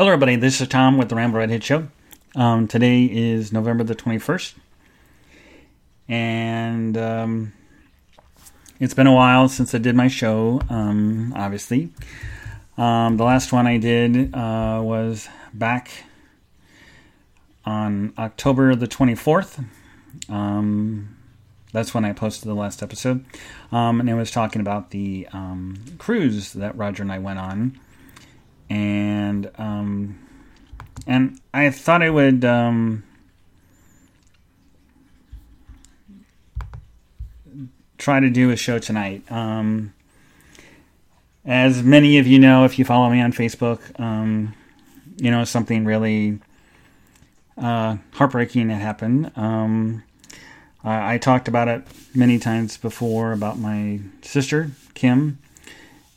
Hello, everybody. This is Tom with the Ramble Redhead Show. Um, today is November the 21st. And um, it's been a while since I did my show, um, obviously. Um, the last one I did uh, was back on October the 24th. Um, that's when I posted the last episode. Um, and it was talking about the cruise that Roger and I went on and um, and I thought I would um, try to do a show tonight. Um, as many of you know, if you follow me on Facebook, um, you know something really uh, heartbreaking had happened. Um, I, I talked about it many times before about my sister Kim,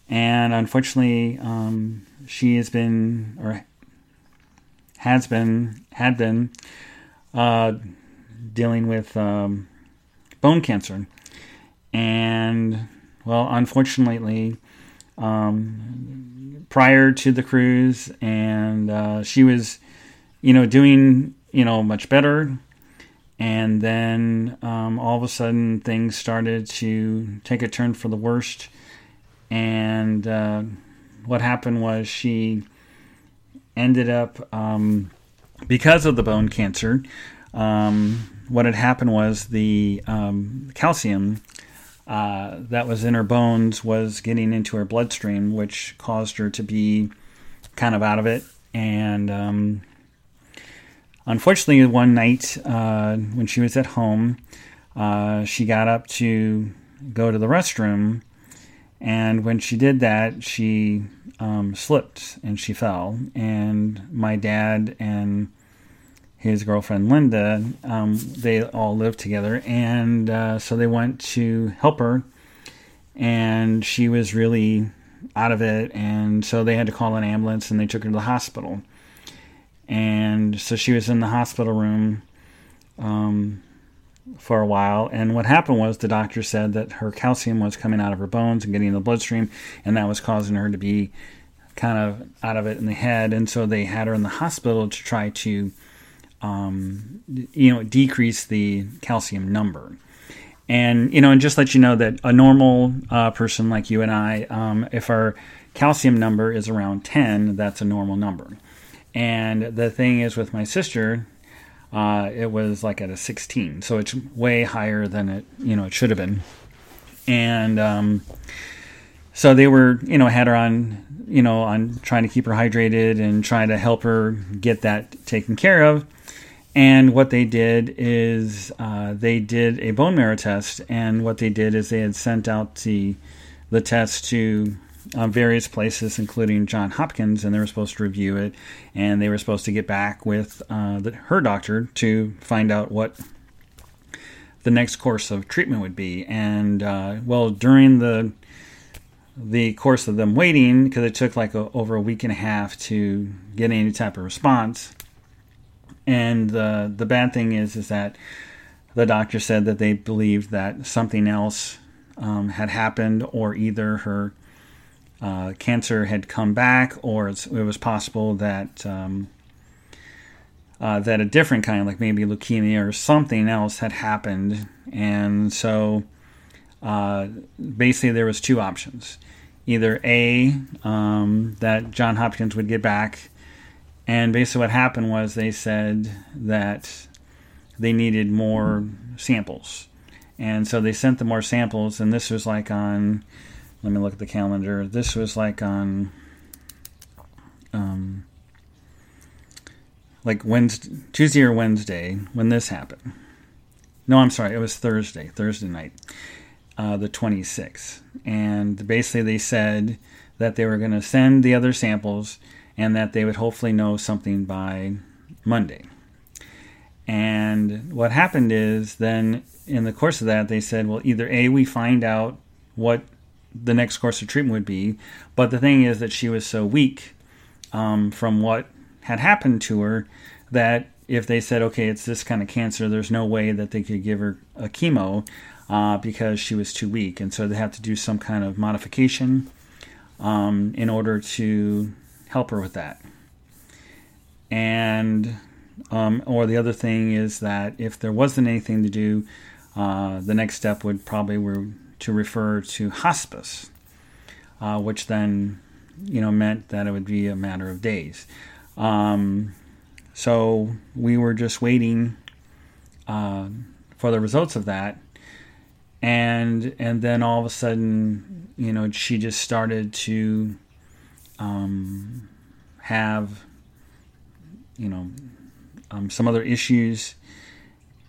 and unfortunately. Um, she has been or has been had been uh, dealing with um, bone cancer, and well, unfortunately, um, prior to the cruise, and uh, she was, you know, doing you know much better, and then um, all of a sudden things started to take a turn for the worst, and uh, what happened was she ended up um, because of the bone cancer. Um, what had happened was the um, calcium uh, that was in her bones was getting into her bloodstream, which caused her to be kind of out of it. And um, unfortunately, one night uh, when she was at home, uh, she got up to go to the restroom and when she did that, she um, slipped and she fell. And my dad and his girlfriend Linda, um, they all lived together, and uh, so they went to help her, and she was really out of it, and so they had to call an ambulance and they took her to the hospital, and so she was in the hospital room. Um, for a while. And what happened was the doctor said that her calcium was coming out of her bones and getting in the bloodstream, and that was causing her to be kind of out of it in the head. And so they had her in the hospital to try to, um, you know, decrease the calcium number. And you know, and just let you know that a normal uh, person like you and I, um, if our calcium number is around 10, that's a normal number. And the thing is with my sister, uh, it was like at a 16, so it's way higher than it you know it should have been. And um, so they were you know had her on you know on trying to keep her hydrated and trying to help her get that taken care of. And what they did is uh, they did a bone marrow test, and what they did is they had sent out the the test to um, various places, including John Hopkins, and they were supposed to review it, and they were supposed to get back with uh, the, her doctor to find out what the next course of treatment would be. And uh, well, during the the course of them waiting, because it took like a, over a week and a half to get any type of response. And the the bad thing is, is that the doctor said that they believed that something else um, had happened, or either her uh, cancer had come back, or it was possible that um, uh, that a different kind, like maybe leukemia or something else, had happened. And so, uh, basically, there was two options: either a um, that John Hopkins would get back, and basically what happened was they said that they needed more samples, and so they sent them more samples, and this was like on let me look at the calendar. This was like on um, like Wednesday, Tuesday or Wednesday when this happened. No, I'm sorry, it was Thursday, Thursday night, uh, the 26th. And basically, they said that they were going to send the other samples and that they would hopefully know something by Monday. And what happened is then in the course of that, they said, well, either A, we find out what the next course of treatment would be. But the thing is that she was so weak um, from what had happened to her that if they said, okay, it's this kind of cancer, there's no way that they could give her a chemo uh, because she was too weak. And so they have to do some kind of modification um, in order to help her with that. and um, or the other thing is that if there wasn't anything to do, uh, the next step would probably were to refer to hospice, uh, which then you know meant that it would be a matter of days. Um, so we were just waiting uh, for the results of that, and and then all of a sudden, you know, she just started to um, have you know um, some other issues,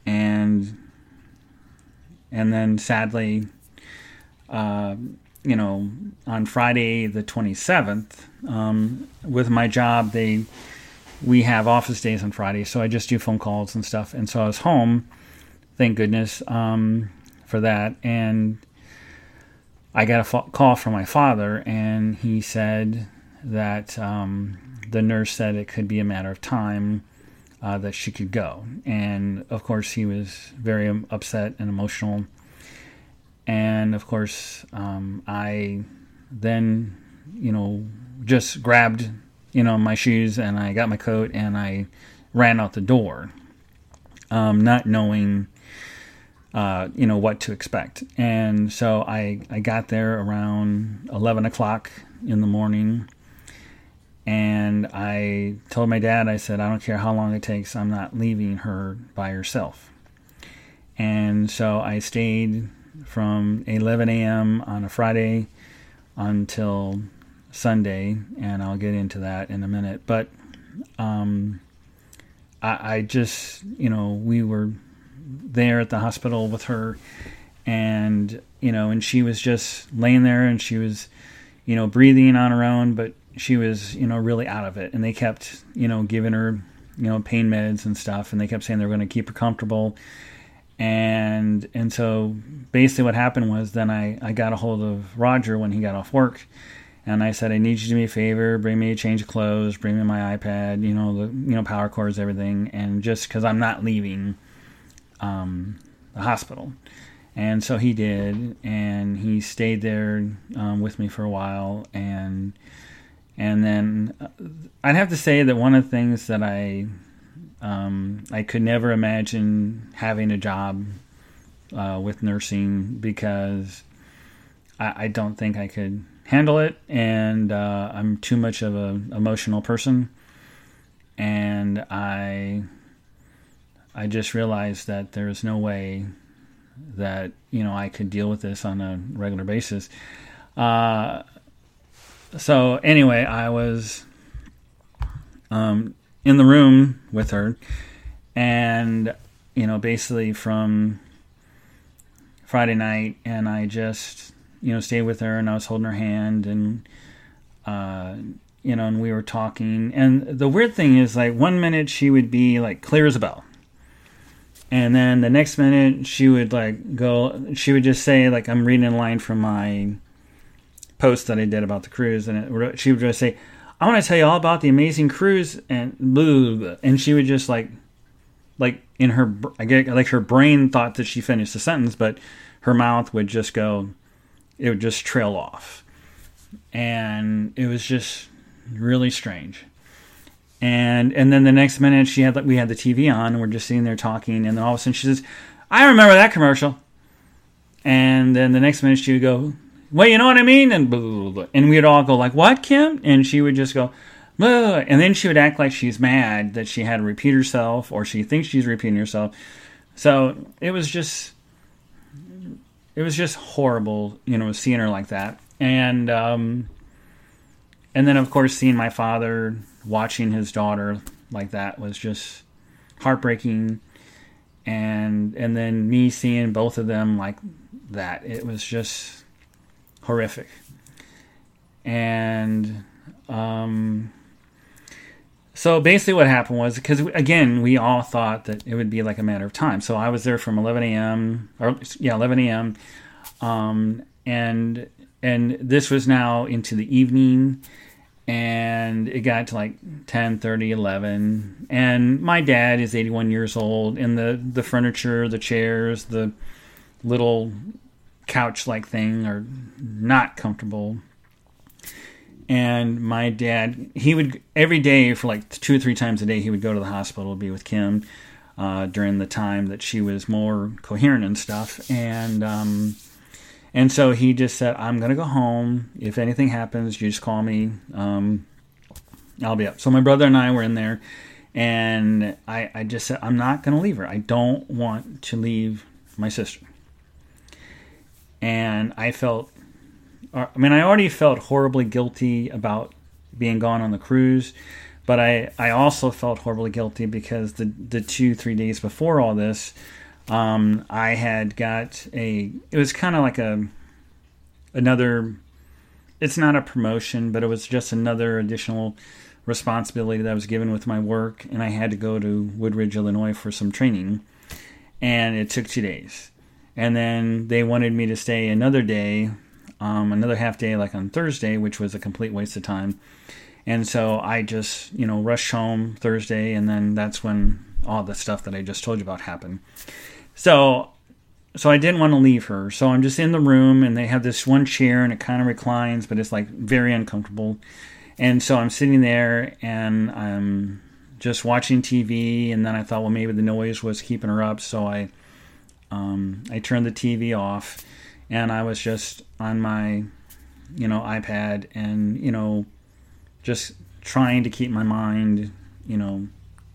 and and then sadly, uh, you know, on Friday the twenty seventh, um, with my job, they we have office days on Friday, so I just do phone calls and stuff, and so I was home, thank goodness um, for that, and. I got a call from my father, and he said that um, the nurse said it could be a matter of time uh, that she could go. And of course, he was very upset and emotional. And of course, um, I then, you know, just grabbed, you know, my shoes and I got my coat and I ran out the door, um, not knowing, uh, you know, what to expect. And so I, I got there around 11 o'clock in the morning and I told my dad, I said, I don't care how long it takes, I'm not leaving her by herself. And so I stayed from 11 a.m. on a Friday until Sunday, and I'll get into that in a minute. But um, I, I just, you know, we were there at the hospital with her, and, you know, and she was just laying there and she was, you know, breathing on her own, but she was, you know, really out of it. And they kept, you know, giving her, you know, pain meds and stuff. And they kept saying they were going to keep her comfortable. And and so basically what happened was then I, I got a hold of Roger when he got off work. And I said, I need you to do me a favor, bring me a change of clothes, bring me my iPad, you know, the you know power cords, everything, and just because I'm not leaving um, the hospital. And so he did, and he stayed there um, with me for a while, and and then uh, I'd have to say that one of the things that I um, I could never imagine having a job uh, with nursing because I, I, don't think I could handle it, and uh, I'm too much of an emotional person, and I I just realized that there's no way that you know I could deal with this on a regular basis. Uh, so anyway, I was um, in the room with her, and you know, basically from Friday night, and I just you know stayed with her, and I was holding her hand, and uh, you know, and we were talking. And the weird thing is, like, one minute she would be like clear as a bell. And then the next minute she would like go, she would just say, like, I'm reading a line from my post that I did about the cruise, and it, she would just say, "I want to tell you all about the amazing cruise," and blah, and she would just like, like in her, I get like her brain thought that she finished the sentence, but her mouth would just go, it would just trail off, and it was just really strange. And and then the next minute she had like we had the TV on and we're just sitting there talking, and then all of a sudden she says, "I remember that commercial." And then the next minute she would go, well, you know what I mean? And blah, blah, blah. and we'd all go like, what, Kim? And she would just go, and then she would act like she's mad that she had to repeat herself or she thinks she's repeating herself. So it was just, it was just horrible, you know, seeing her like that. And, um, and then of course seeing my father watching his daughter like that was just heartbreaking. And, and then me seeing both of them like that, it was just, horrific. And um, so basically, what happened was because again, we all thought that it would be like a matter of time. So I was there from 11 a.m. or yeah, 11 a.m. Um, and and this was now into the evening and it got to like 10 30 11 and my dad is 81 years old and the the furniture the chairs the little couch like thing or not comfortable. and my dad he would every day for like two or three times a day he would go to the hospital be with Kim uh, during the time that she was more coherent and stuff. And um, and so he just said I'm gonna go home. If anything happens you just call me. Um, I'll be up. So my brother and I were in there and I, I just said I'm not gonna leave her. I don't want to leave my sister and I felt I mean, I already felt horribly guilty about being gone on the cruise, but I, I also felt horribly guilty because the the two three days before all this, um, I had got a. It was kind of like a another. It's not a promotion, but it was just another additional responsibility that I was given with my work, and I had to go to Woodridge, Illinois, for some training, and it took two days. And then they wanted me to stay another day um, another half day like on Thursday, which was a complete waste of time. And so I just, you know, rushed home Thursday, and then that's when all the stuff that I just told you about happened. So, so I didn't want to leave her. So I'm just in the room, and they have this one chair, and it kind of reclines, but it's like very uncomfortable. And so I'm sitting there, and I'm just watching TV, and then I thought, well, maybe the noise was keeping her up, so I, um, I turned the TV off and I was just on my, you know, iPad and you know, just trying to keep my mind, you know,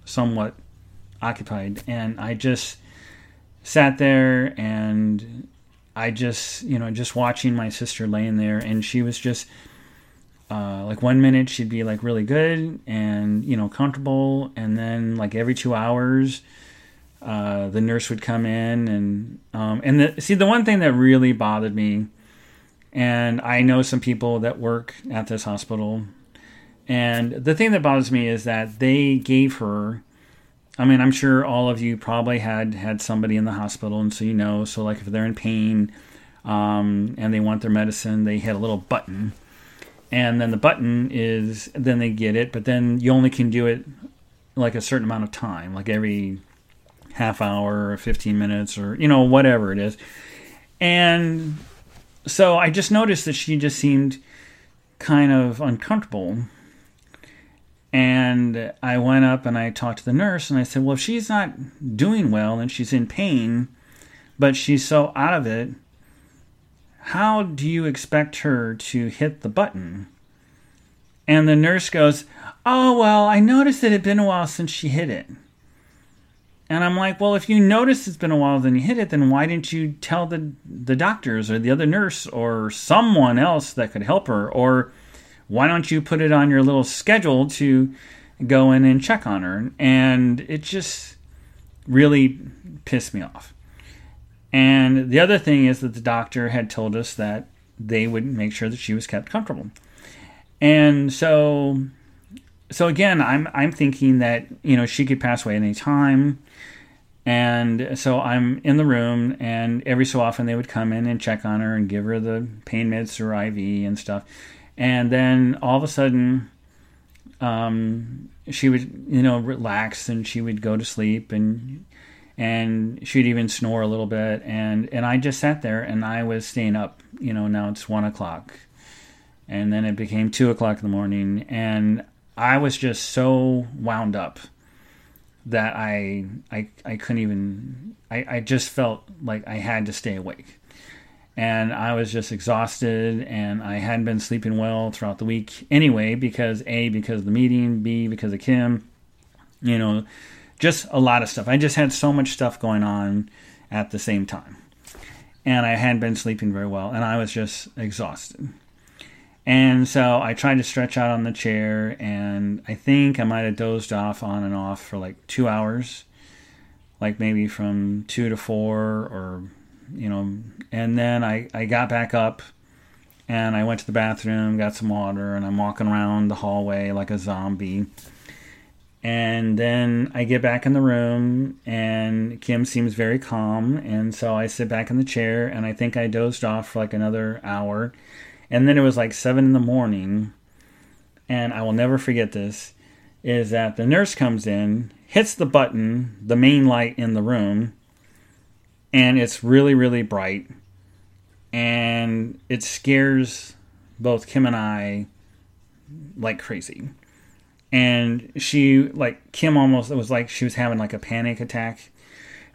somewhat occupied, and I just sat there and I just, you know, just watching my sister laying there, and she was just. Uh, like one minute she'd be like really good and you know comfortable and then like every two hours uh, the nurse would come in and um, and the, see the one thing that really bothered me, and I know some people that work at this hospital, and the thing that bothers me is that they gave her. I mean, I'm sure all of you probably had had somebody in the hospital, and so you know. So like if they're in pain, um, and they want their medicine, they hit a little button, and then the button is then they get it, but then you only can do it like a certain amount of time, like every half hour or 15 minutes or, you know, whatever it is. And so I just noticed that she just seemed kind of uncomfortable. And I went up and I talked to the nurse and I said, Well, if she's not doing well and she's in pain, but she's so out of it, how do you expect her to hit the button? And the nurse goes, Oh, well, I noticed that it had been a while since she hit it. And I'm like, well, if you notice it's been a while, then you hit it, then why didn't you tell the the doctors or the other nurse or someone else that could help her? Or why don't you put it on your little schedule to go in and check on her? And it just really pissed me off. And the other thing is that the doctor had told us that they would make sure that she was kept comfortable. And so so again, I'm I'm thinking that you know she could pass away at any time. And so I'm in the room, and every so often they would come in and check on her and give her the pain meds or IV and stuff. And then all of a sudden, um, she would, you know, relax and she would go to sleep and and she'd even snore a little bit. And and I just sat there and I was staying up. You know, now it's one o'clock, and then it became two o'clock in the morning, and I was just so wound up that I I I couldn't even I, I just felt like I had to stay awake. And I was just exhausted and I hadn't been sleeping well throughout the week anyway because A because of the meeting, B because of Kim, you know, just a lot of stuff. I just had so much stuff going on at the same time. And I hadn't been sleeping very well and I was just exhausted. And so I tried to stretch out on the chair, and I think I might have dozed off on and off for like two hours, like maybe from two to four, or, you know, and then I, I got back up and I went to the bathroom, got some water, and I'm walking around the hallway like a zombie. And then I get back in the room, and Kim seems very calm. And so I sit back in the chair, and I think I dozed off for like another hour and then it was like seven in the morning, and I will never forget this. Is that the nurse comes in, hits the button, the main light in the room, and it's really, really bright, and it scares both Kim and I like crazy. And she, like, Kim almost, it was like she was having like a panic attack.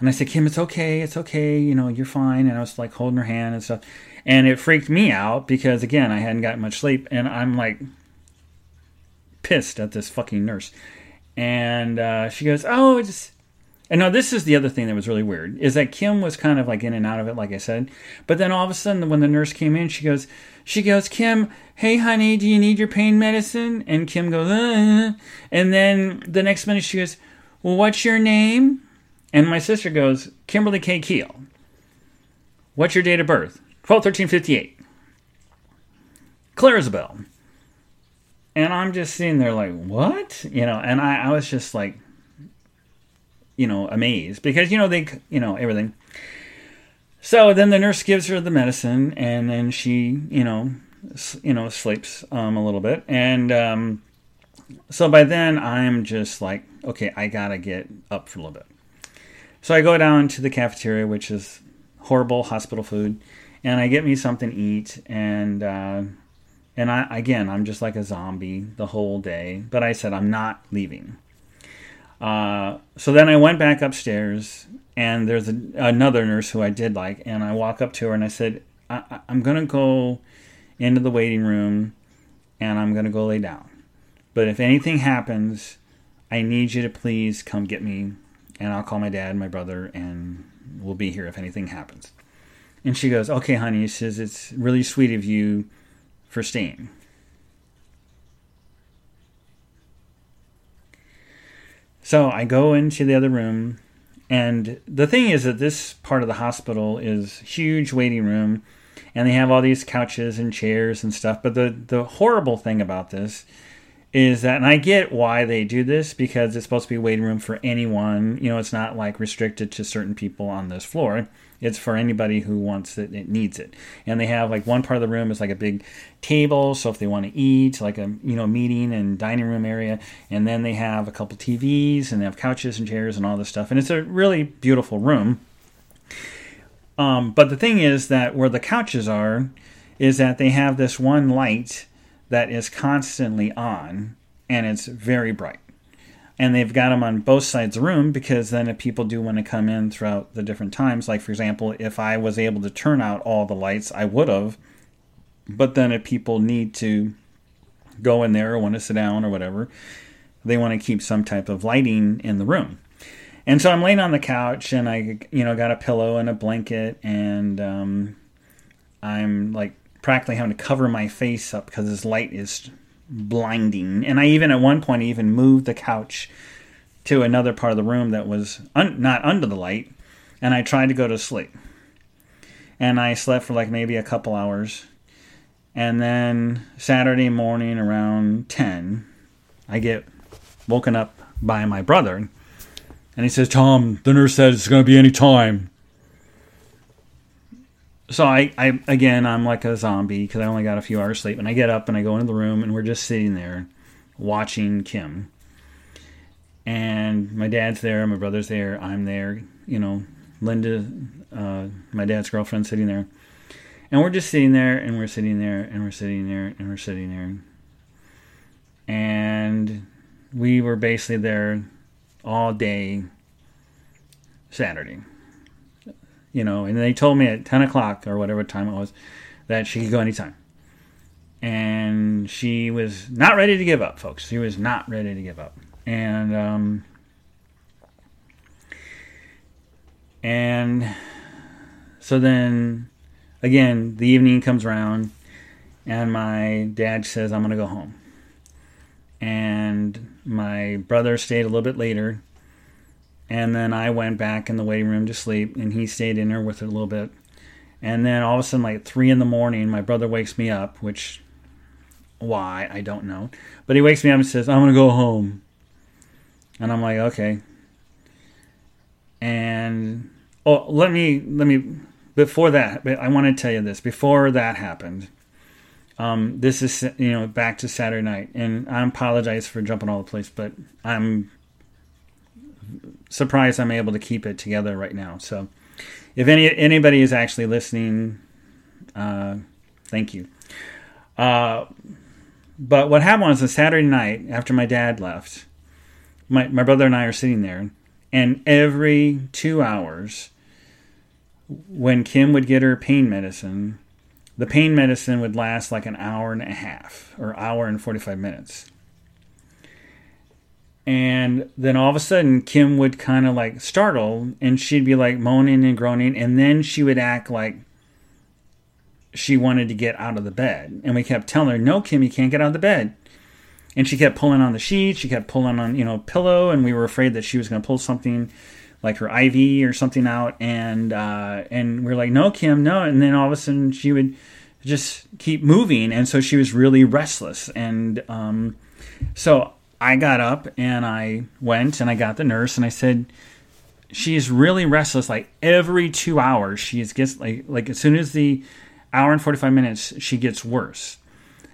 And I said, Kim, it's okay. It's okay. You know, you're fine. And I was like holding her hand and stuff. And it freaked me out because, again, I hadn't gotten much sleep. And I'm like pissed at this fucking nurse. And uh, she goes, Oh, it's. And now this is the other thing that was really weird is that Kim was kind of like in and out of it, like I said. But then all of a sudden, when the nurse came in, she goes, she goes, Kim, hey honey, do you need your pain medicine? And Kim goes, uh. and then the next minute she goes, well, what's your name? And my sister goes, Kimberly K. Keel. What's your date of birth? 12 13 58. Claire Isabel. And I'm just sitting there like, what? You know, and I, I was just like, you know, amazed because, you know, they, you know, everything. So then the nurse gives her the medicine and then she, you know, you know, sleeps um, a little bit. And um, so by then I'm just like, okay, I gotta get up for a little bit. So I go down to the cafeteria, which is horrible hospital food, and I get me something to eat. And uh, and I again, I'm just like a zombie the whole day. But I said I'm not leaving. Uh, so then I went back upstairs, and there's a, another nurse who I did like, and I walk up to her and I said, I, I'm gonna go into the waiting room, and I'm gonna go lay down. But if anything happens, I need you to please come get me, and I'll call my dad my brother, and we'll be here if anything happens. And she goes, Okay, honey. She says, It's really sweet of you for staying. So I go into the other room, and the thing is that this part of the hospital is huge waiting room, and they have all these couches and chairs and stuff. But the the horrible thing about this is that, and I get why they do this because it's supposed to be a waiting room for anyone. You know, it's not like restricted to certain people on this floor. It's for anybody who wants it, it needs it. And they have like one part of the room is like a big table, so if they want to eat, like a you know meeting and dining room area, and then they have a couple TVs and they have couches and chairs and all this stuff, and it's a really beautiful room. Um, but the thing is that where the couches are, is that they have this one light that is constantly on and it's very bright. And they've got them on both sides of the room because then if people do want to come in throughout the different times, like for example, if I was able to turn out all the lights, I would have. But then if people need to go in there or want to sit down or whatever, they want to keep some type of lighting in the room. And so I'm laying on the couch and I, you know, got a pillow and a blanket and um, I'm like practically having to cover my face up because this light is blinding. And I even at one point even moved the couch to another part of the room that was un- not under the light, and I tried to go to sleep. And I slept for like maybe a couple hours. And then Saturday morning around 10, I get woken up by my brother. And he says, Tom, the nurse said it's going to be any time so I, I again I'm like a zombie because I only got a few hours sleep and I get up and I go into the room and we're just sitting there watching Kim. And my dad's there my brother's there I'm there you know Linda uh, my dad's girlfriend sitting there. And we're just sitting there and we're sitting there and we're sitting there and we're sitting there. And we were basically there all day Saturday you know, and they told me at 10 o'clock or whatever time it was that she could go anytime. And she was not ready to give up, folks. She was not ready to give up. And, um, and so then again, the evening comes around and my dad says, I'm going to go home. And my brother stayed a little bit later and then I went back in the waiting room to sleep, and he stayed in there with it a little bit. And then all of a sudden, like three in the morning, my brother wakes me up, which why I don't know, but he wakes me up and says, "I'm gonna go home," and I'm like, "Okay." And oh, let me let me before that, I want to tell you this. Before that happened, um, this is you know back to Saturday night, and I apologize for jumping all the place, but I'm surprised I'm able to keep it together right now. So, if any anybody is actually listening, uh, thank you. Uh, but what happened was a Saturday night after my dad left, my, my brother and I are sitting there, and every two hours, when Kim would get her pain medicine, the pain medicine would last like an hour and a half or hour and 45 minutes. And then all of a sudden, Kim would kind of like startle and she'd be like moaning and groaning. And then she would act like she wanted to get out of the bed. And we kept telling her, No, Kim, you can't get out of the bed. And she kept pulling on the sheet. She kept pulling on, you know, pillow. And we were afraid that she was going to pull something like her IV or something out. And, uh, and we are like, No, Kim, no. And then all of a sudden she would just keep moving. And so she was really restless. And, um, so I got up and I went and I got the nurse and I said, she's really restless. Like every two hours, she is gets like like as soon as the hour and forty five minutes, she gets worse.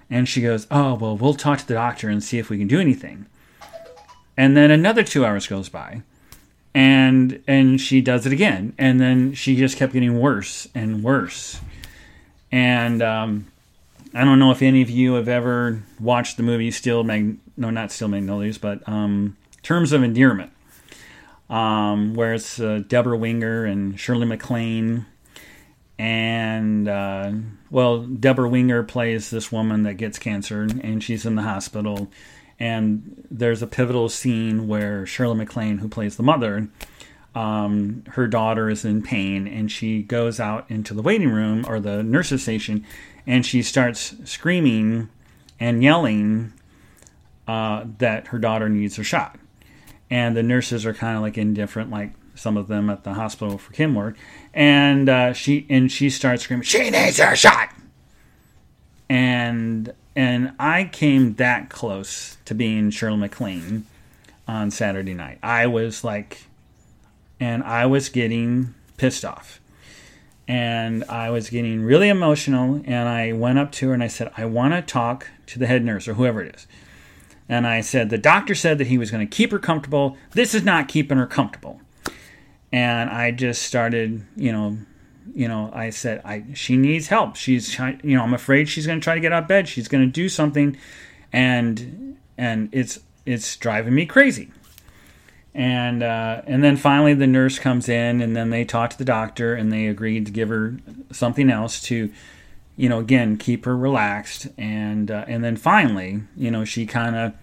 And she goes, oh well, we'll talk to the doctor and see if we can do anything. And then another two hours goes by, and and she does it again, and then she just kept getting worse and worse. And um, I don't know if any of you have ever watched the movie Steel Mag no, not Steel Magnolias, but um, Terms of Endearment, um, where it's uh, Debra Winger and Shirley MacLaine. And, uh, well, Deborah Winger plays this woman that gets cancer and she's in the hospital. And there's a pivotal scene where Shirley MacLaine, who plays the mother, um, her daughter is in pain and she goes out into the waiting room or the nurse's station and she starts screaming and yelling uh, that her daughter needs a shot. And the nurses are kind of like indifferent, like some of them at the hospital for Kenmore. And uh, she and she starts screaming, "She needs her shot!" And and I came that close to being Shirley MacLaine on Saturday night. I was like, and I was getting pissed off. And I was getting really emotional. And I went up to her and I said, I want to talk to the head nurse or whoever it is and I said, The doctor said that he was going to keep her comfortable. This is not keeping her comfortable. And I just started, you know, you know, I said, I she needs help. She's, you know, I'm afraid she's going to try to get out of bed. She's going to do something, and and it's it's driving me crazy. And uh, and then finally the nurse comes in, and then they talk to the doctor, and they agreed to give her something else to you know, again, keep her relaxed, and uh, and then finally, you know, she kind of,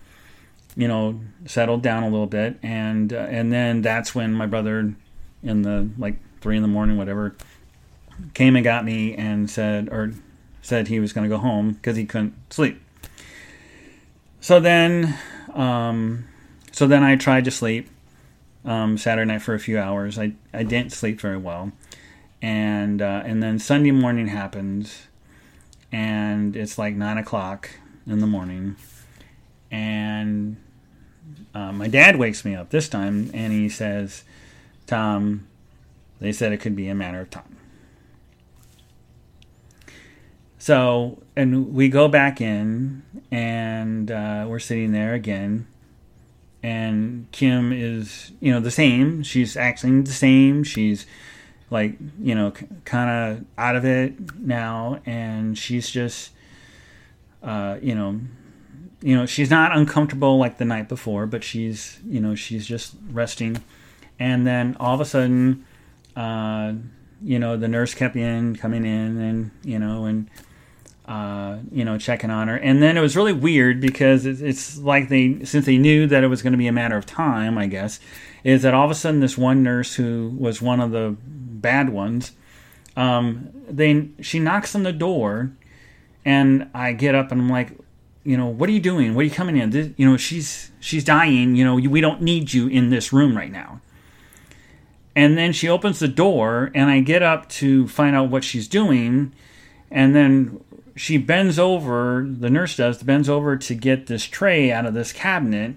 you know, settled down a little bit, and uh, and then that's when my brother, in the like three in the morning, whatever, came and got me and said or said he was going to go home because he couldn't sleep. So then, um, so then I tried to sleep um, Saturday night for a few hours. I I didn't sleep very well, and uh, and then Sunday morning happened and it's like nine o'clock in the morning, and uh, my dad wakes me up this time, and he says, "Tom, they said it could be a matter of time." So, and we go back in, and uh, we're sitting there again. And Kim is, you know, the same. She's acting the same. She's like you know c- kind of out of it now and she's just uh, you know you know she's not uncomfortable like the night before but she's you know she's just resting. And then all of a sudden uh, you know the nurse kept in coming in and you know and uh, you know checking on her. And then it was really weird because it's, it's like they since they knew that it was going to be a matter of time i guess is that all of a sudden this one nurse who was one of the bad ones. Um, they she knocks on the door, and I get up and I'm like, you know, what are you doing? What are you coming in? This, you know, she's she's dying. You know, we don't need you in this room right now. And then she opens the door, and I get up to find out what she's doing, and then she bends over. The nurse does bends over to get this tray out of this cabinet,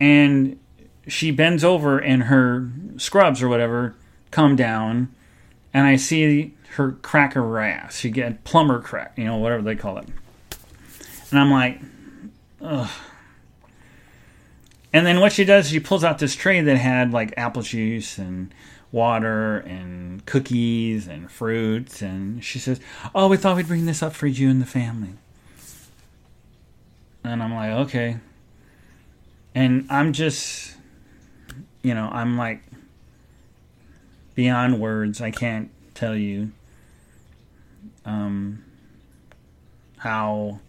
and she bends over, and her scrubs or whatever come down, and I see her crack her ass. She get plumber crack, you know, whatever they call it. And I'm like, ugh. And then what she does, she pulls out this tray that had like apple juice and water and cookies and fruits. And she says, Oh, we thought we'd bring this up for you and the family. And I'm like, okay. And I'm just, you know, I'm like beyond words. I can't tell you um, how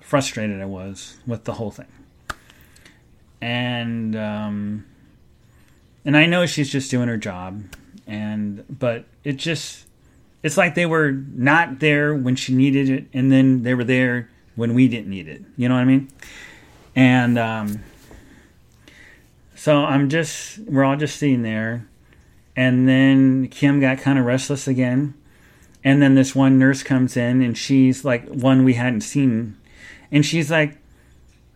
frustrated I was with the whole thing. And um, and I know she's just doing her job, and but it just it's like they were not there when she needed it, and then they were there when we didn't need it. You know what I mean? And um, so I'm just we're all just sitting there, and then Kim got kind of restless again, and then this one nurse comes in, and she's like one we hadn't seen, and she's like,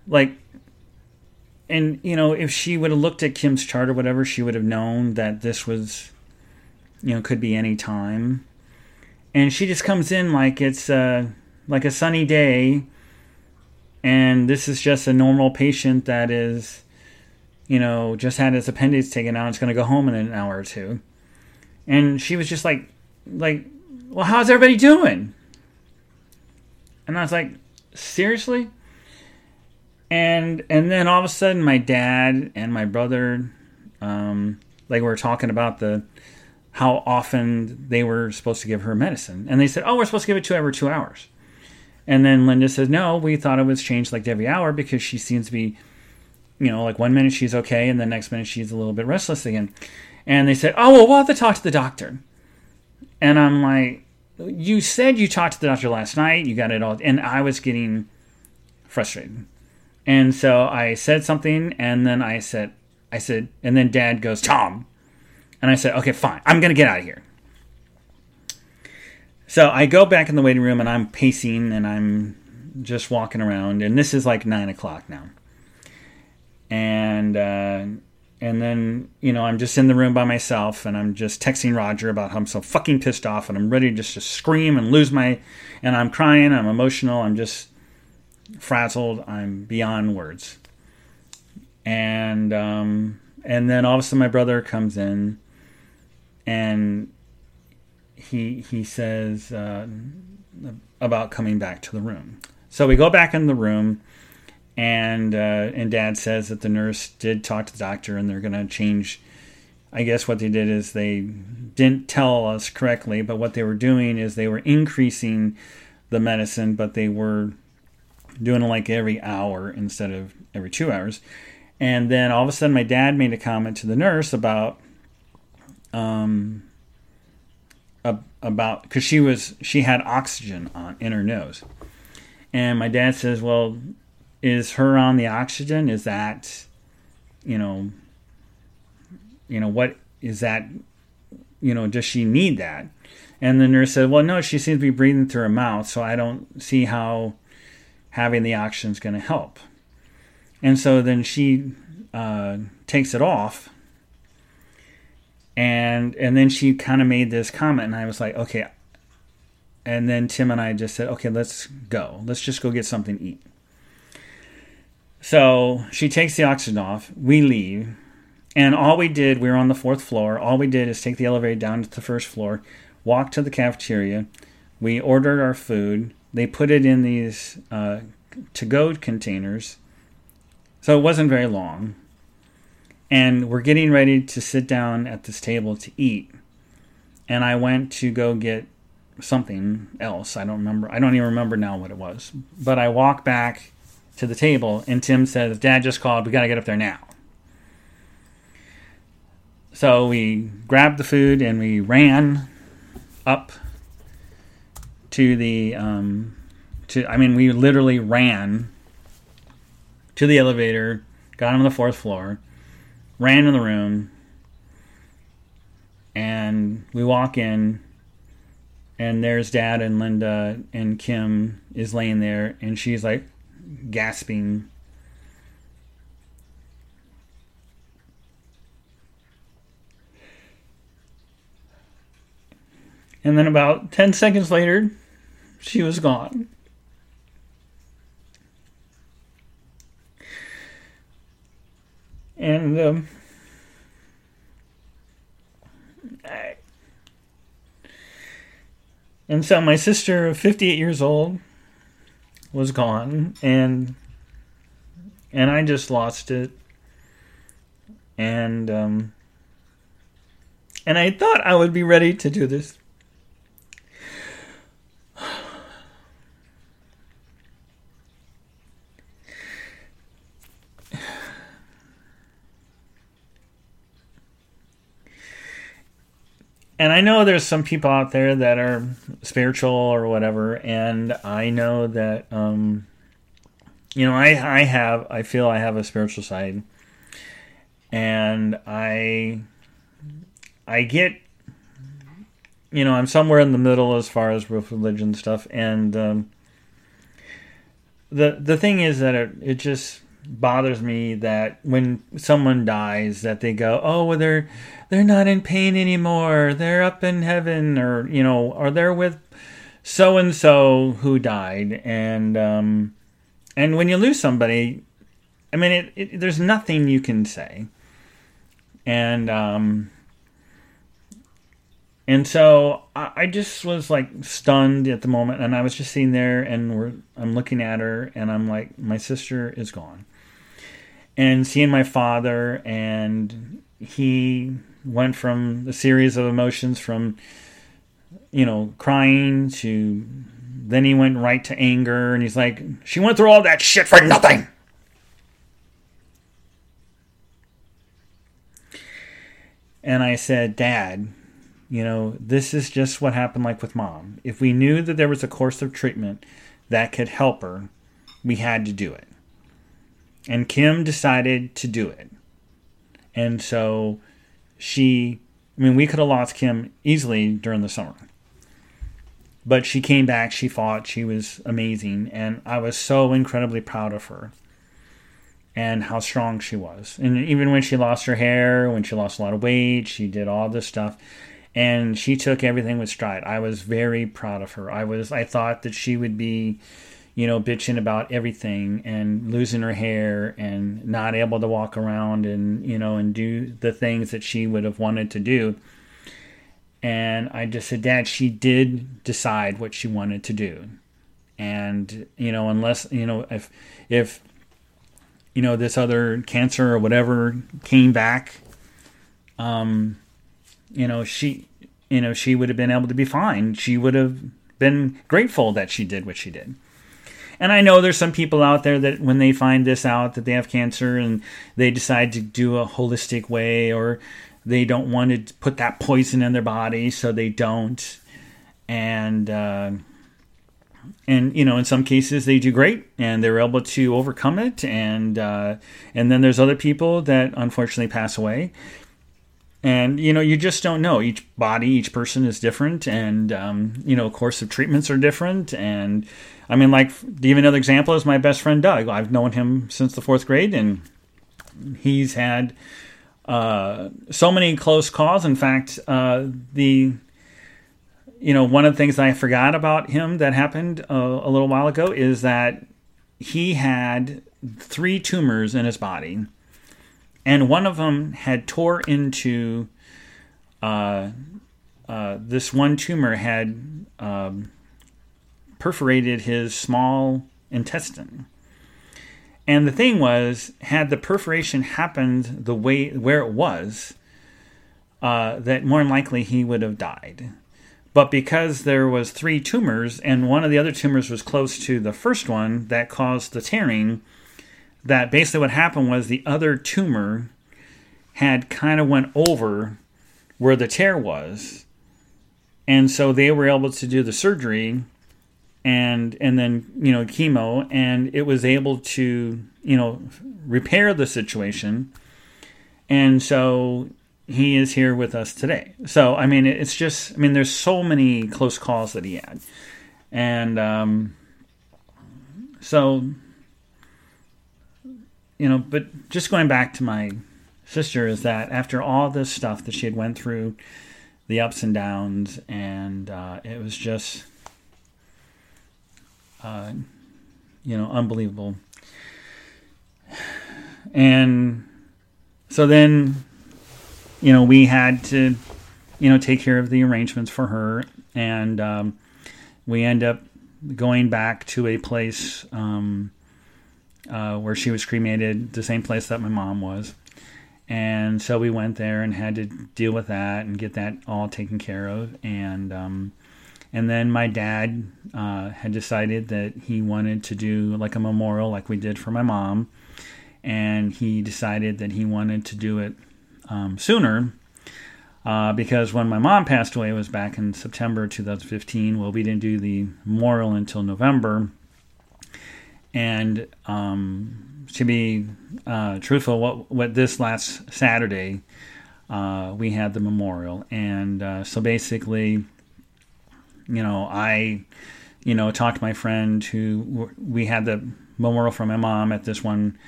like and you know, if she would have looked at Kim's chart or whatever, she would have known that this was, you know, could be any time. And she just comes in like it's uh, like a sunny day, and this is just a normal patient that is, you know, just had his appendix taken out. It's going to go home in an hour or two. And she was just like, like, well, how's everybody doing? And I was like, seriously? and and then all of a sudden my dad and my brother um, like we were talking about the how often they were supposed to give her medicine and they said oh we're supposed to give it to her every two hours and then linda says no we thought it was changed like every hour because she seems to be you know like one minute she's okay and the next minute she's a little bit restless again. And they said oh well we'll have to talk to the doctor. And i'm like you said you talked to the doctor last night. You got it all. And i was getting frustrated. And so I said something, and then I said, I said, and then Dad goes, Tom, and I said, okay, fine, I'm gonna get out of here. So I go back in the waiting room, and I'm pacing, and I'm just walking around, and this is like nine o'clock now, and uh, and then you know I'm just in the room by myself, and I'm just texting Roger about how I'm so fucking pissed off, and I'm ready just to scream and lose my, and I'm crying, I'm emotional, I'm just frazzled. I'm beyond words. And um, and then all of a sudden, my brother comes in, and he he says uh, about coming back to the room. So we go back in the room, and uh, and Dad says that the nurse did talk to the doctor, and they're going to change. I guess what they did is they didn't tell us correctly, but what they were doing is they were increasing the medicine, but they were doing it like every hour instead of every two hours. And then all of a sudden, my dad made a comment to the nurse about, um, about because she was she had oxygen on in her nose, and my dad says, "Well, is her on the oxygen? Is that, you know, you know what is that? You know, does she need that?" And the nurse said, "Well, no, she seems to be breathing through her mouth, so I don't see how." having the oxygen is going to help. And so then she uh, takes it off, and and then she kind of made this comment, and I was like, okay. And then Tim and I just said, okay, let's go. Let's just go get something to eat. So she takes the oxygen off. We leave. And all we did, we were on the fourth floor. All we did is take the elevator down to the first floor, walk to the cafeteria. We ordered our food they put it in these uh, to go containers. So it wasn't very long. And we're getting ready to sit down at this table to eat. And I went to go get something else. I don't remember. I don't even remember now what it was. But I walk back to the table, and Tim says, Dad just called. We got to get up there now. So we grabbed the food and we ran up to the um, to I mean we literally ran to the elevator, got on the fourth floor, ran in the room, and we walk in and there's dad and Linda and Kim is laying there and she's like gasping And then about 10 seconds later, she was gone. And um, I, and so my sister, 58 years old, was gone and and I just lost it. And um and I thought I would be ready to do this. And I know there's some people out there that are spiritual or whatever, and I know that um, you know I I have I feel I have a spiritual side, and I I get you know I'm somewhere in the middle as far as with religion stuff, and um, the the thing is that it, it just bothers me that when someone dies that they go oh well they're they're not in pain anymore. They're up in heaven or you know or they're with so and so who died? And um and when you lose somebody i mean it, it there's nothing you can say. And um and so I, I just was like stunned at the moment and i was just sitting there and i'm looking at her and i'm like my sister is gone and seeing my father and he went from a series of emotions from you know crying to then he went right to anger and he's like she went through all that shit for nothing. And i said dad you know this is just what happened like with mom. If we knew that there was a course of treatment that could help her we had to do it and Kim decided to do it. And so she, I mean, we could have lost Kim easily during the summer. But she came back, she fought, she was amazing. And I was so incredibly proud of her and how strong she was. And even when she lost her hair, when she lost a lot of weight, she did all this stuff. And she took everything with stride. I was very proud of her. I was I thought that she would be you know, bitching about everything and losing her hair and not able to walk around and, you know, and do the things that she would have wanted to do. And I just said, Dad, she did decide what she wanted to do. And, you know, unless, you know, if, if, you know, this other cancer or whatever came back, um, you know, she, you know, she would have been able to be fine. She would have been grateful that she did what she did. And I know there's some people out there that when they find this out that they have cancer and they decide to do a holistic way or they don't want to put that poison in their body, so they don't. And uh, and you know, in some cases they do great and they're able to overcome it. And uh, and then there's other people that unfortunately pass away. And you know, you just don't know. Each body, each person is different, and um, you know, course of treatments are different, and I mean, like, give another example is my best friend Doug. I've known him since the fourth grade, and he's had uh, so many close calls. In fact, uh, the you know one of the things I forgot about him that happened uh, a little while ago is that he had three tumors in his body, and one of them had tore into. Uh, uh, this one tumor had um, perforated his small intestine. And the thing was, had the perforation happened the way where it was, uh, that more than likely he would have died. But because there was three tumors, and one of the other tumors was close to the first one that caused the tearing, that basically what happened was the other tumor had kind of went over where the tear was, and so they were able to do the surgery and and then you know chemo and it was able to you know repair the situation. And so he is here with us today. So i mean it's just i mean there's so many close calls that he had. And um so you know but just going back to my sister is that after all this stuff that she had went through the ups and downs and uh, it was just uh, you know, unbelievable. And so then, you know, we had to, you know, take care of the arrangements for her, and um, we end up going back to a place um, uh, where she was cremated, the same place that my mom was. And so we went there and had to deal with that and get that all taken care of. And um, and then my dad uh, had decided that he wanted to do like a memorial, like we did for my mom. And he decided that he wanted to do it um, sooner uh, because when my mom passed away, it was back in September 2015. Well, we didn't do the memorial until November. And um, to be uh, truthful, what, what this last Saturday, uh, we had the memorial. And uh, so basically, you know, I, you know, talked to my friend who we had the memorial for my mom at this one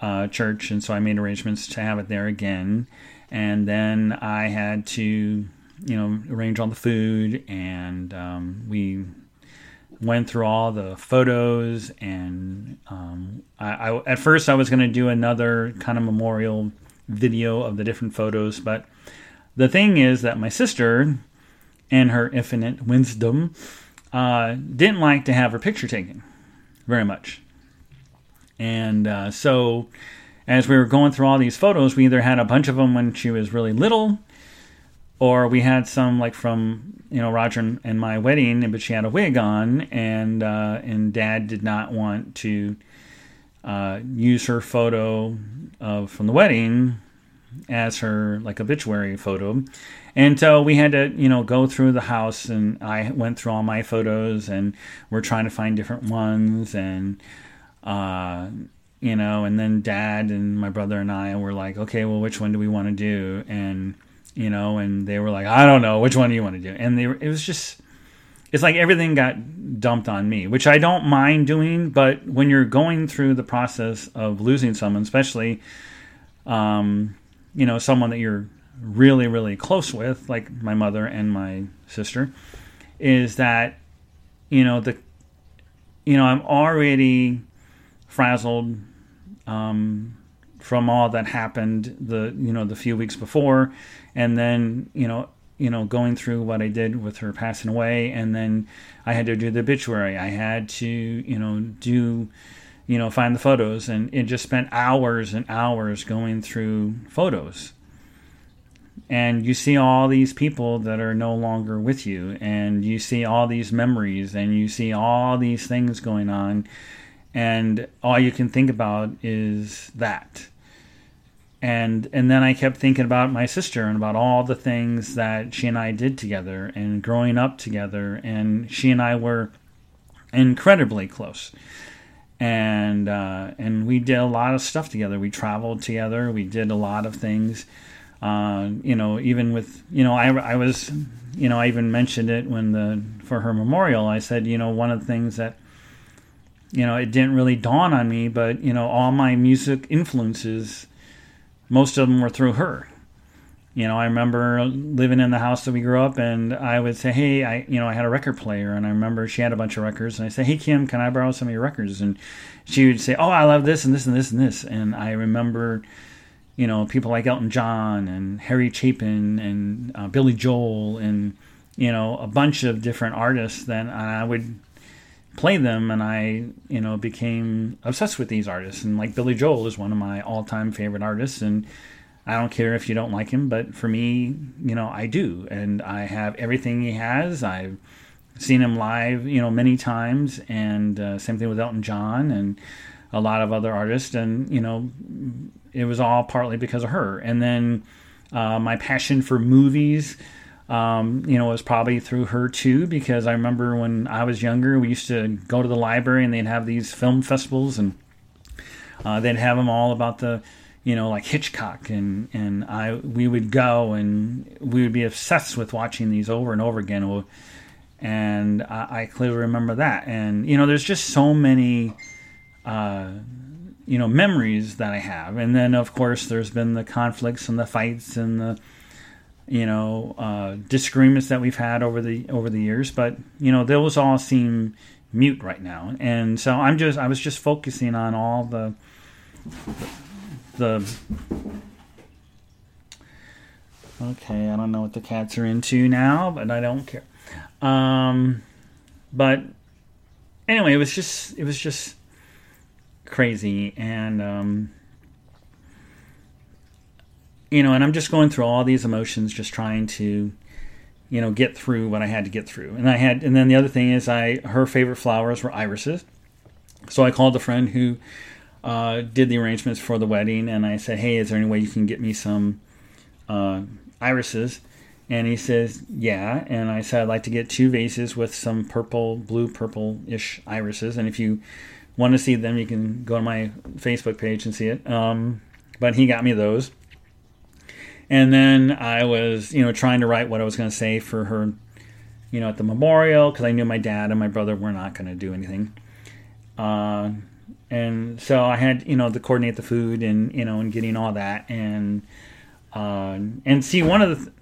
uh, church. And so I made arrangements to have it there again and then I had to, you know, arrange all the food, and um, we went through all the photos. And um, I, I, at first, I was going to do another kind of memorial video of the different photos, but the thing is that my sister, and her infinite wisdom, uh, didn't like to have her picture taken very much, and uh, so as we were going through all these photos, we either had a bunch of them when she was really little, or we had some like from you know Roger and, my wedding, but she had a wig on, and uh, and Dad did not want to uh, use her photo of from the wedding as her like obituary photo. And so we had to, you know, go through the house and I went through all my photos and we're trying to find different ones and uh you know, and then dad and my brother and I were like, okay, well, which one do we want to do? And, you know, and they were like, I don't know, which one do you want to do? And they it was just, it's like everything got dumped on me, which I don't mind doing, but when you're going through the process of losing someone, especially, um, you know, someone that you're really, really close with, like my mother and my sister, is that, you know, the, you know, I'm already frazzled um, from all that happened the you know the few weeks before, and then you know you know going through what I did with her passing away, and then I had to do the obituary. I had to you know do you know find the photos, and it just spent hours and hours going through photos. And you see all these people that are no longer with you, and you see all these memories, and you see all these things going on. And all you can think about is that. And and then I kept thinking about my sister and about all the things that she and I did together and growing up together. And she and I were incredibly close. And uh, and we did a lot of stuff together. We traveled together. We did a lot of things uh, you know even with you know I, I was you know I even mentioned it when the for her memorial I said you know one of the things that you know, it didn't really dawn on me, but you know, all my music influences, most of them were through her. You know, I remember living in the house that we grew up, and I would say, "Hey, I, you know, I had a record player, and I remember she had a bunch of records, and I say, "Hey, Kim, can I borrow some of your records?" And she would say, "Oh, I love this and this and this and this," and I remember, you know, people like Elton John and Harry Chapin and uh, Billy Joel and you know a bunch of different artists then I would play them and I, you know, became obsessed with these artists. And like Billy Joel is one of my all time favorite artists. And I don't care if you don't like him, but for me, you know, I do. And I have everything he has. I've seen him live, you know, many times. And uh, same thing with Elton John and a lot of other artists. And, you know, it was all partly because of her. And then uh, my passion for movies um, you know, was probably through her too, because I remember when I was younger, we used to go to the library and they'd have these film festivals and uh, they'd have them all about the, you know, like Hitchcock and and I we would go and we would be obsessed with watching these over and over again. And I, I clearly remember that. And you know, there's just so many. Uh, you know memories that I have, and then of course there's been the conflicts and the fights and the you know uh, disagreements that we've had over the over the years. But you know those all seem mute right now. And so i'm just i was just focusing on all the the okay i don't know what the cats are into now but i don't care. Um but anyway it was just it was just crazy. And, um, you know, and I'm just going through all these emotions, just trying to, you know, get through what I had to get through. And I had, and then the other thing is, I her favorite flowers were irises, so I called a friend who uh, did the arrangements for the wedding, and I said, "Hey, is there any way you can get me some uh, irises?" And he says, "Yeah." And I said, "I'd like to get two vases with some purple, blue, purple-ish irises, and if you want to see them, you can go to my Facebook page and see it." Um, but he got me those and then I was, you know, trying to write what I was going to say for her, you know, at the memorial because I knew my dad and my brother were not going to do anything. Uh, and so I had, you know, to coordinate the food and, you know, and getting all that. And, uh, and see, one of the, th-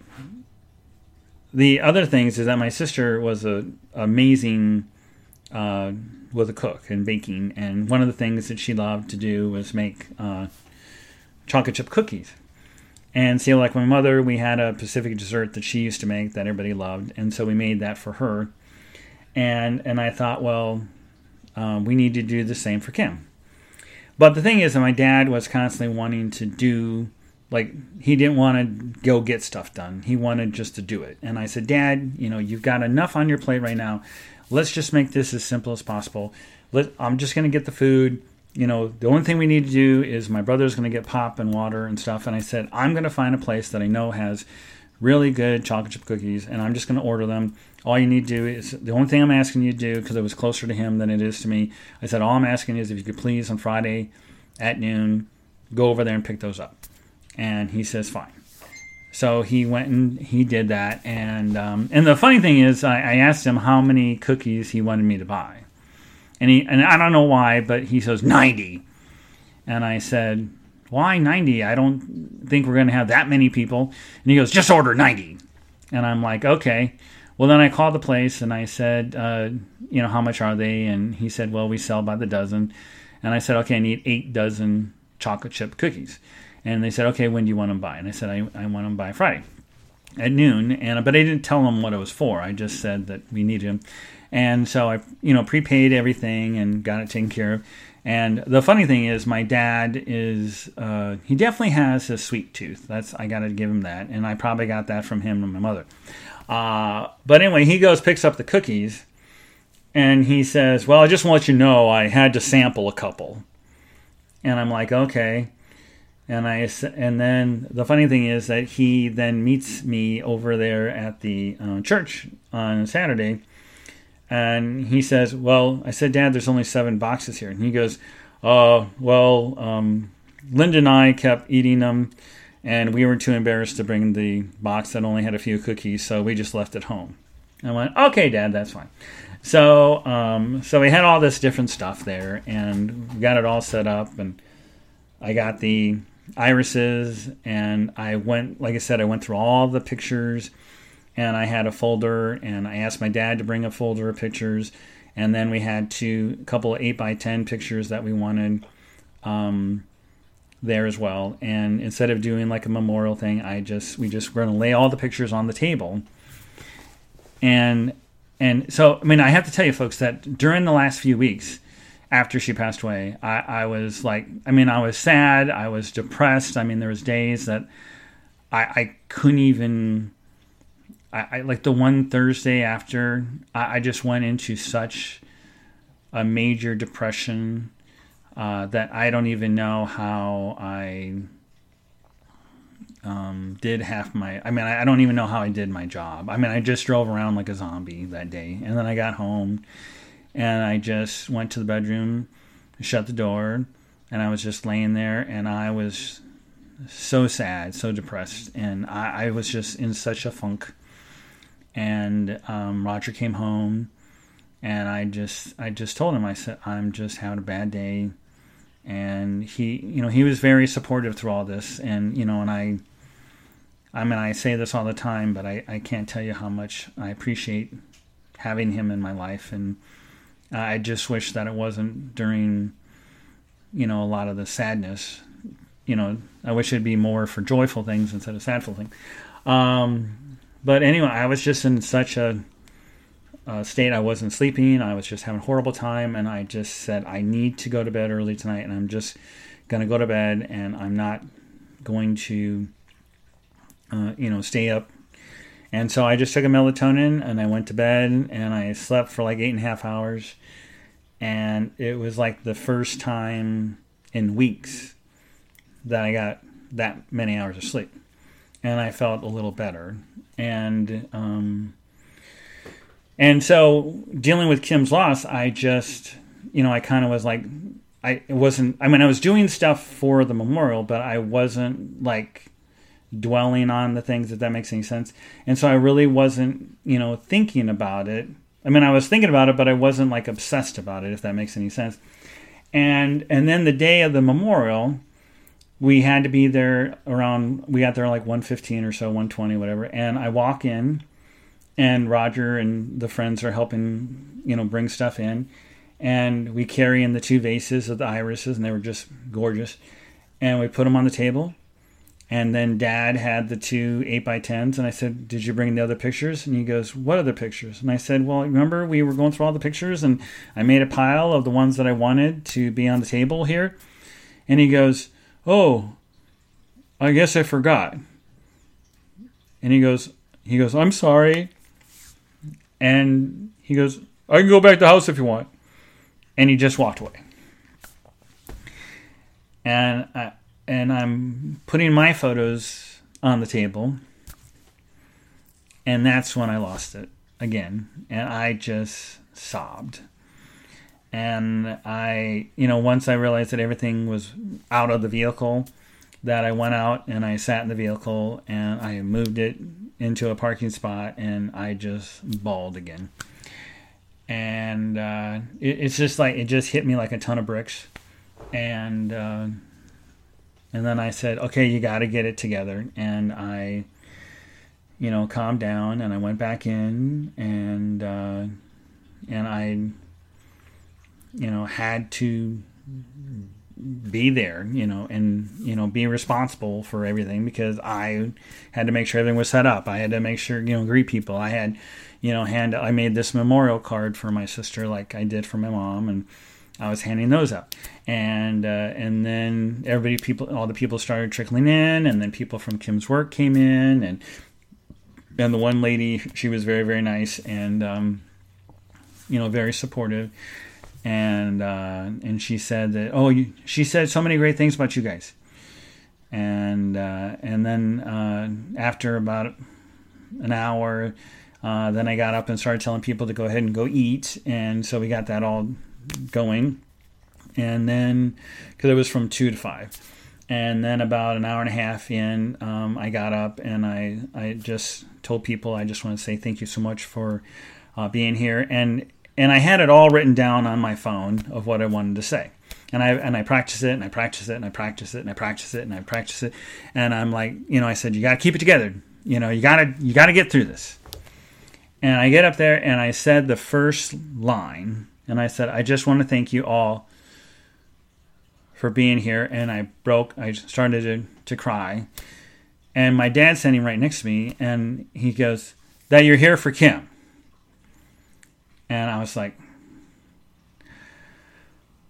the other things is that my sister was a amazing, uh, was a cook and baking. And one of the things that she loved to do was make, uh, chocolate chip cookies and so, like my mother, we had a Pacific dessert that she used to make that everybody loved, and so we made that for her. And and I thought, well, um, we need to do the same for Kim. But the thing is that my dad was constantly wanting to do like he didn't want to go get stuff done. He wanted just to do it. And I said, "Dad, you know, you've got enough on your plate right now. Let's just make this as simple as possible. Let, I'm just going to get the food you know, the only thing we need to do is my brother's going to get pop and water and stuff. And I said, I'm going to find a place that I know has really good chocolate chip cookies, and I'm just going to order them. All you need to do is the only thing I'm asking you to do because it was closer to him than it is to me. I said, all I'm asking is if you could please on Friday at noon go over there and pick those up. And he says, fine. So he went and he did that. And um, and the funny thing is, I, I asked him how many cookies he wanted me to buy and he and I don't know why, but he says 90. And I said, "Why 90? I don't think we're going to have that many people." And he goes, "Just order 90." And I'm like, "Okay." Well, then I called the place and I said, uh, "You know, how much are they?" And he said, "Well, we sell by the dozen." And I said, "Okay, I need eight dozen chocolate chip cookies." And they said, "Okay, when do you want them by?" And I said, "I, I want them by Friday." At noon, and but I didn't tell them what it was for. I just said that we need them, and so I, you know, prepaid everything and got it taken care of. And the funny thing is, my dad is, uh, he definitely has a sweet tooth. That's, I got to give him that. And I probably got that from him and my mother. Uh, but anyway, he goes, picks up the cookies, and he says, Well, I just want you to know I had to sample a couple. And I'm like, Okay. And I and then the funny thing is that he then meets me over there at the uh, church on Saturday, and he says, Well, I said, Dad, there's only seven boxes here. And he goes, uh, Well, um, Linda and I kept eating them, and we were too embarrassed to bring the box that only had a few cookies, so we just left it home. I went, Okay, Dad, that's fine. So, um, so we had all this different stuff there, and got it all set up, and I got the irises, and I went, like I said, I went through all the pictures and I had a folder, and I asked my dad to bring a folder of pictures, and then we had two, couple of eight by ten pictures that we wanted um, there as well. And instead of doing like a memorial thing, I just we just were going to lay all the pictures on the table, and and so I mean I have to tell you folks that during the last few weeks after she passed away, I, I was like, I mean, I was sad, I was depressed. I mean, there was days that I, I couldn't even I, I like the one Thursday after, I, I, just went into such a major depression uh, that I don't even know how I um, did half my. I mean, I, I don't even know how I did my job. I mean, I just drove around like a zombie that day, and then I got home, and I just went to the bedroom, shut the door, and I was just laying there, and I was so sad, so depressed, and I, I was just in such a funk. And um, Roger came home, and I just I just told him I said I'm just having a bad day, and he you know he was very supportive through all this, and you know and I. I mean, I say this all the time, but I, I can't tell you how much I appreciate having him in my life, and I just wish that it wasn't during, you know, a lot of the sadness. You know, I wish it'd be more for joyful things instead of sadful things. Um, but anyway, I was just in such a uh, state. I wasn't sleeping. I was just having a horrible time, and I just said I need to go to bed early tonight, and I'm just to go to bed, and I'm not going to, uh, you know, stay up. And so I just took a melatonin, and I went to bed, and I slept for like eight and a half hours, and it was like the first time in weeks that I got that many hours of sleep, and I felt a little better, and um, and so dealing with Kim's loss, I just, you know, I kind of was like, I wasn't, I mean, I was doing stuff for the memorial, but I wasn't like dwelling on the things, if that makes any sense. And so I really wasn't, you know, thinking about it. I mean, I was thinking about it, but I wasn't like obsessed about it, if that makes any sense. And, and then the day of the memorial, we had to be there around, we got there like 115 or so, 120, whatever. And I walk in, and Roger and the friends are helping, you know, bring stuff in. And we carry in the two vases of the irises, and they were just gorgeous. And we put them on the table. And then Dad had the two eight by tens, and I said, "Did you bring the other pictures?" And he goes, "What other pictures?" And I said, "Well, remember we were going through all the pictures, and I made a pile of the ones that I wanted to be on the table here." And he goes, "Oh, I guess I forgot." And he goes, "He goes, I'm sorry." And he goes, I can go back to the house if you want. And he just walked away. And I, and I'm putting my photos on the table. And that's when I lost it again. And I just sobbed. And I, you know, once I realized that everything was out of the vehicle, that I went out and I sat in the vehicle and I moved it into a parking spot and I just bawled again. And uh, it, it's just like it just hit me like a ton of bricks, and uh, and then I said, okay, you got to get it together, and I, you know, calmed down and I went back in and uh, and I, you know, had to be there, you know, and you know, be responsible for everything because I had to make sure everything was set up. I had to make sure, you know, greet people. I had, you know, hand. I made this memorial card for my sister, like I did for my mom, and I was handing those out. And uh, and then everybody, people, all the people started trickling in, and then people from Kim's work came in, and and the one lady, she was very very nice and um, you know very supportive. And uh, and she said that oh you, she said so many great things about you guys. And uh, and then uh, after about an hour uh, then I got up and started telling people to go ahead and go eat. And so we got that all going and then because it was from two to five and then about an hour and a half in um, I got up and I I just told people I just want to say thank you so much for uh, being here and and I had it all written down on my phone of what I wanted to say. And I and I practice it and I practice it and I practice it and I practice it and I practice it and I'm like, you know, I said you got to keep it together. You know, you got to you got to get through this. And I get up there and I said the first line and I said I just want to thank you all for being here and I broke I started to, to cry. And my dad's standing right next to me and he goes, "That you're here for Kim." and I was like,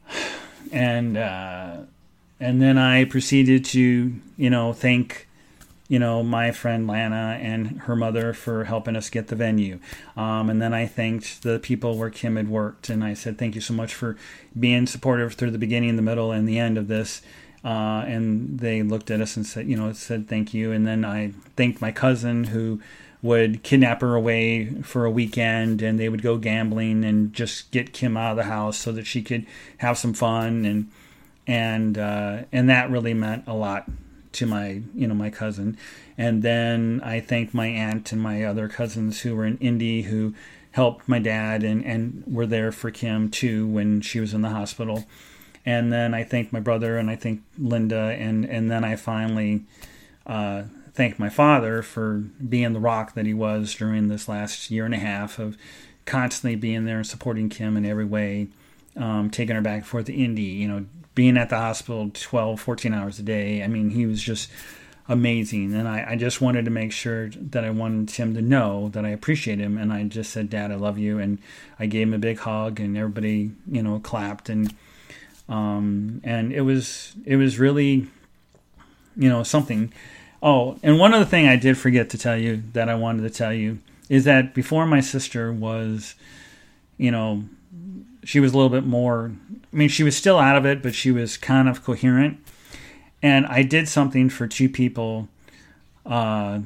and uh, and then I proceeded to you know thank you know my friend Lana and her mother for helping us get the venue, um, and then I thanked the people where Kim had worked, and I said thank you so much for being supportive through the beginning, the middle, and the end of this. Uh, and they looked at us and said, you know, said thank you. And then I thanked my cousin who would kidnap her away for a weekend and they would go gambling and just get Kim out of the house so that she could have some fun and and uh, and that really meant a lot to my you know my cousin. And then I thanked my aunt and my other cousins who were in Indy who helped my dad and and were there for Kim too when she was in the hospital. And then I thanked my brother and I thanked Linda and and then I finally uh, thank my father for being the rock that he was during this last year and a half of constantly being there and supporting Kim in every way, um, taking her back and forth to Indy, you know, being at the hospital 12, 14 hours a day. I mean, he was just amazing. And I, I just wanted to make sure that I wanted him to know that I appreciate him. And I just said, Dad, I love you. And I gave him a big hug and everybody, you know, clapped. And, um, and it was, it was really, you know, something. Oh, and one other thing I did forget to tell you that I wanted to tell you is that before my sister was, you know, she was a little bit more, I mean, she was still out of it, but she was kind of coherent. And I did something for two people uh,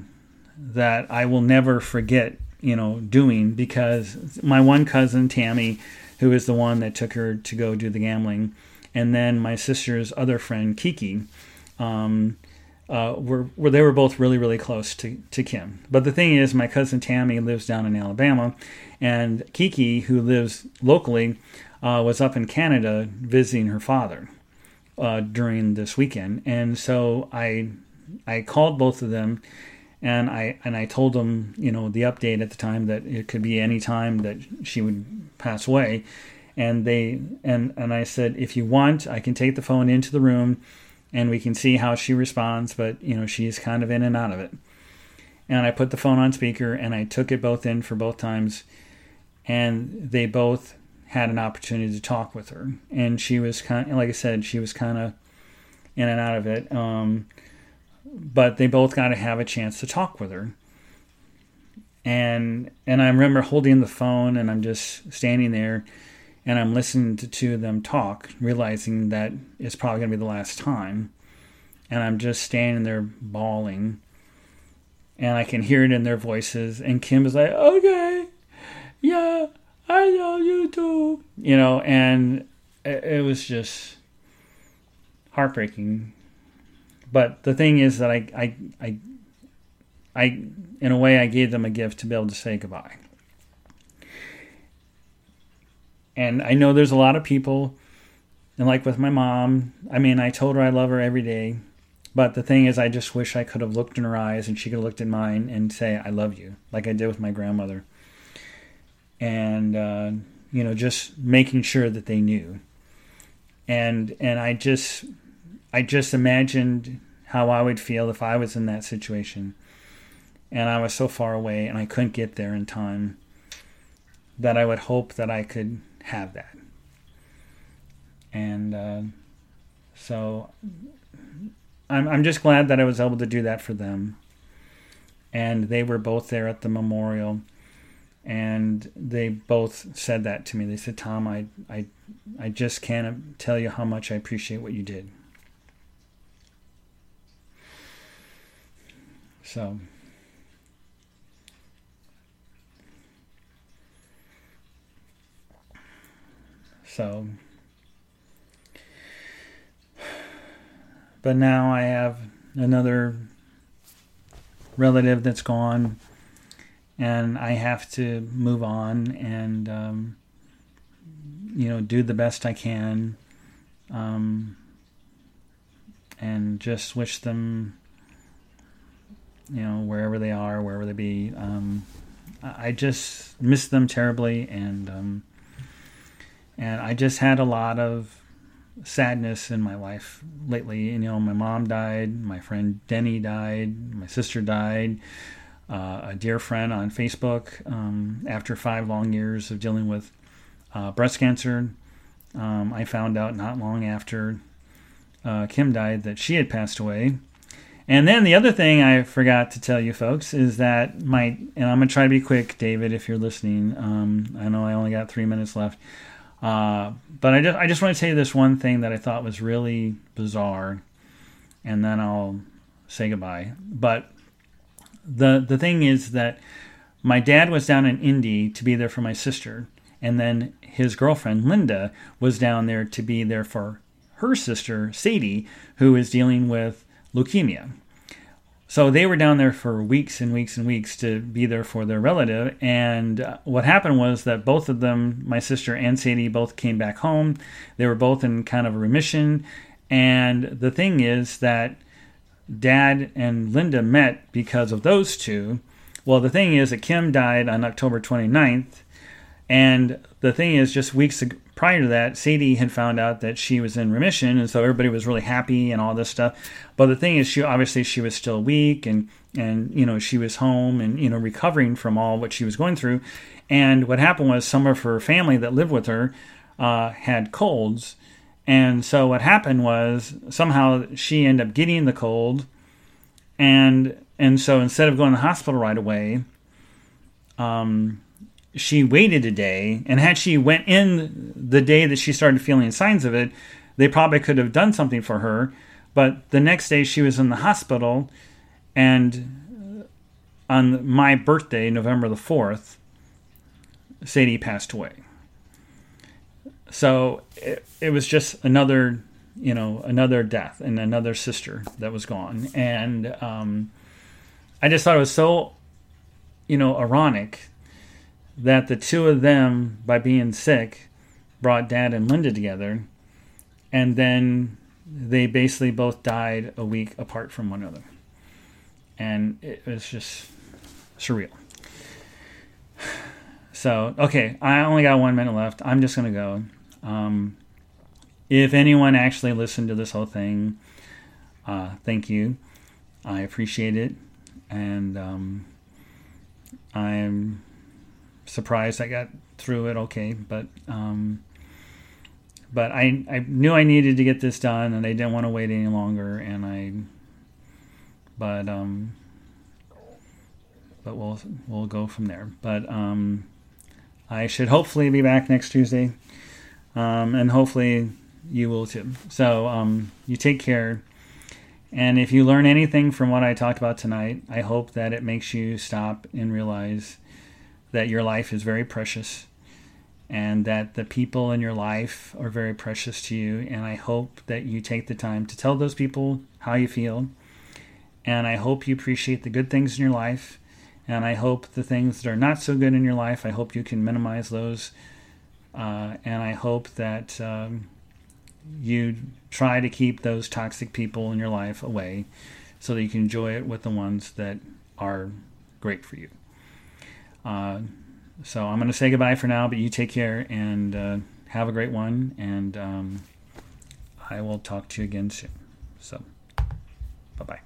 that I will never forget, you know, doing because my one cousin Tammy, who is the one that took her to go do the gambling, and then my sister's other friend Kiki, um, uh, were, were they were both really really close to, to Kim. But the thing is, my cousin Tammy lives down in Alabama, and Kiki, who lives locally, uh, was up in Canada visiting her father uh, during this weekend, and so I I called both of them, and I and I told them you know the update at the time that it could be any time that she would pass away, and they and and I said if you want I can take the phone into the room, and we can see how she responds, but you know she's kind of in and out of it, and I put the phone on speaker and I took it both in for both times, and they both had an opportunity to talk with her, and she was kind, of, like I said, she was kind of in and out of it. Um, but they both got to have a chance to talk with her. And and I remember holding the phone, and I'm just standing there, and I'm listening to them talk, realizing that it's probably gonna be the last time. And I'm just standing there bawling, and I can hear it in their voices. And Kim is like, "Okay, yeah." I love you too. You know, and it was just heartbreaking. But the thing is that I, I, I, I, in a way, I gave them a gift to be able to say goodbye. And I know there's a lot of people, and like with my mom, I mean, I told her I love her every day. But the thing is, I just wish I could have looked in her eyes and she could have looked in mine and say, I love you, like I did with my grandmother and uh, you know just making sure that they knew and and i just i just imagined how i would feel if i was in that situation and i was so far away and i couldn't get there in time that i would hope that i could have that and uh, so I'm, I'm just glad that i was able to do that for them and they were both there at the memorial and they both said that to me. They said, "Tom, I, I, I just can't tell you how much I appreciate what you did." So. So, but now I have another relative that's gone and I have to move on and um, you know do the best I can, um, and just wish them you know wherever they are, wherever they be. Um, I just miss them terribly, and um, and I just had a lot of sadness in my life lately. You know, my mom died, my friend Denny died, my sister died uh, a dear friend on Facebook um, after five long years of dealing with uh, breast cancer. Um, I found out not long after uh, Kim died that she had passed away. And then the other thing I forgot to tell you folks is that my, and I'm going to try to be quick, David, if you're listening. Um, I know I only got three minutes left. Uh, but I just, I just want to tell you this one thing that I thought was really bizarre, and then I'll say goodbye. But the the thing is that my dad was down in Indy to be there for my sister, and then his girlfriend Linda was down there to be there for her sister Sadie, who is dealing with leukemia. So they were down there for weeks and weeks and weeks to be there for their relative. And uh, what happened was that both of them, my sister and Sadie, both came back home. They were both in kind of a remission. And the thing is that Dad and Linda met because of those two. Well, the thing is that Kim died on October 29th, and the thing is, just weeks prior to that, Sadie had found out that she was in remission, and so everybody was really happy and all this stuff. But the thing is, she obviously she was still weak, and and you know she was home and you know recovering from all what she was going through. And what happened was some of her family that lived with her uh, had colds, and so what happened was somehow she ended up getting the cold, and and so instead of going to the hospital right away, um, she waited a day, and had she went in the day that she started feeling signs of it, they probably could have done something for her. But the next day she was in the hospital, and on my birthday, November the fourth, Sadie passed away. So it, it was just another, you know, another death and another sister that was gone, and um, I just thought it was so, you know, ironic that the two of them, by being sick, brought Dad and Linda together, and then they basically both died a week apart from one another. And it was just surreal. So, okay, I only got one minute left. I'm just going to go. Um, if anyone actually listened to this whole thing, uh, thank you. I appreciate it. And um, I'm surprised I got through it okay, but um, but I I knew I needed to get this done, and I didn't want to wait any longer, and I but um but we'll we'll go from there. But um, I should hopefully be back next Tuesday, um, and hopefully you will too. So um, you take care. And if you learn anything from what I talked about tonight, I hope that it makes you stop and realize that your life is very precious and that the people in your life are very precious to you. And I hope that you take the time to tell those people how you feel. And I hope you appreciate the good things in your life. And I hope the things that are not so good in your life, I hope you can minimize those. Uh, and I hope that um, you try to keep those toxic people in your life away so that you can enjoy it with the ones that are great for you. Uh, so I'm going to say goodbye for now, but you take care and uh, have a great one. And um, I will talk to you again soon. So, bye bye.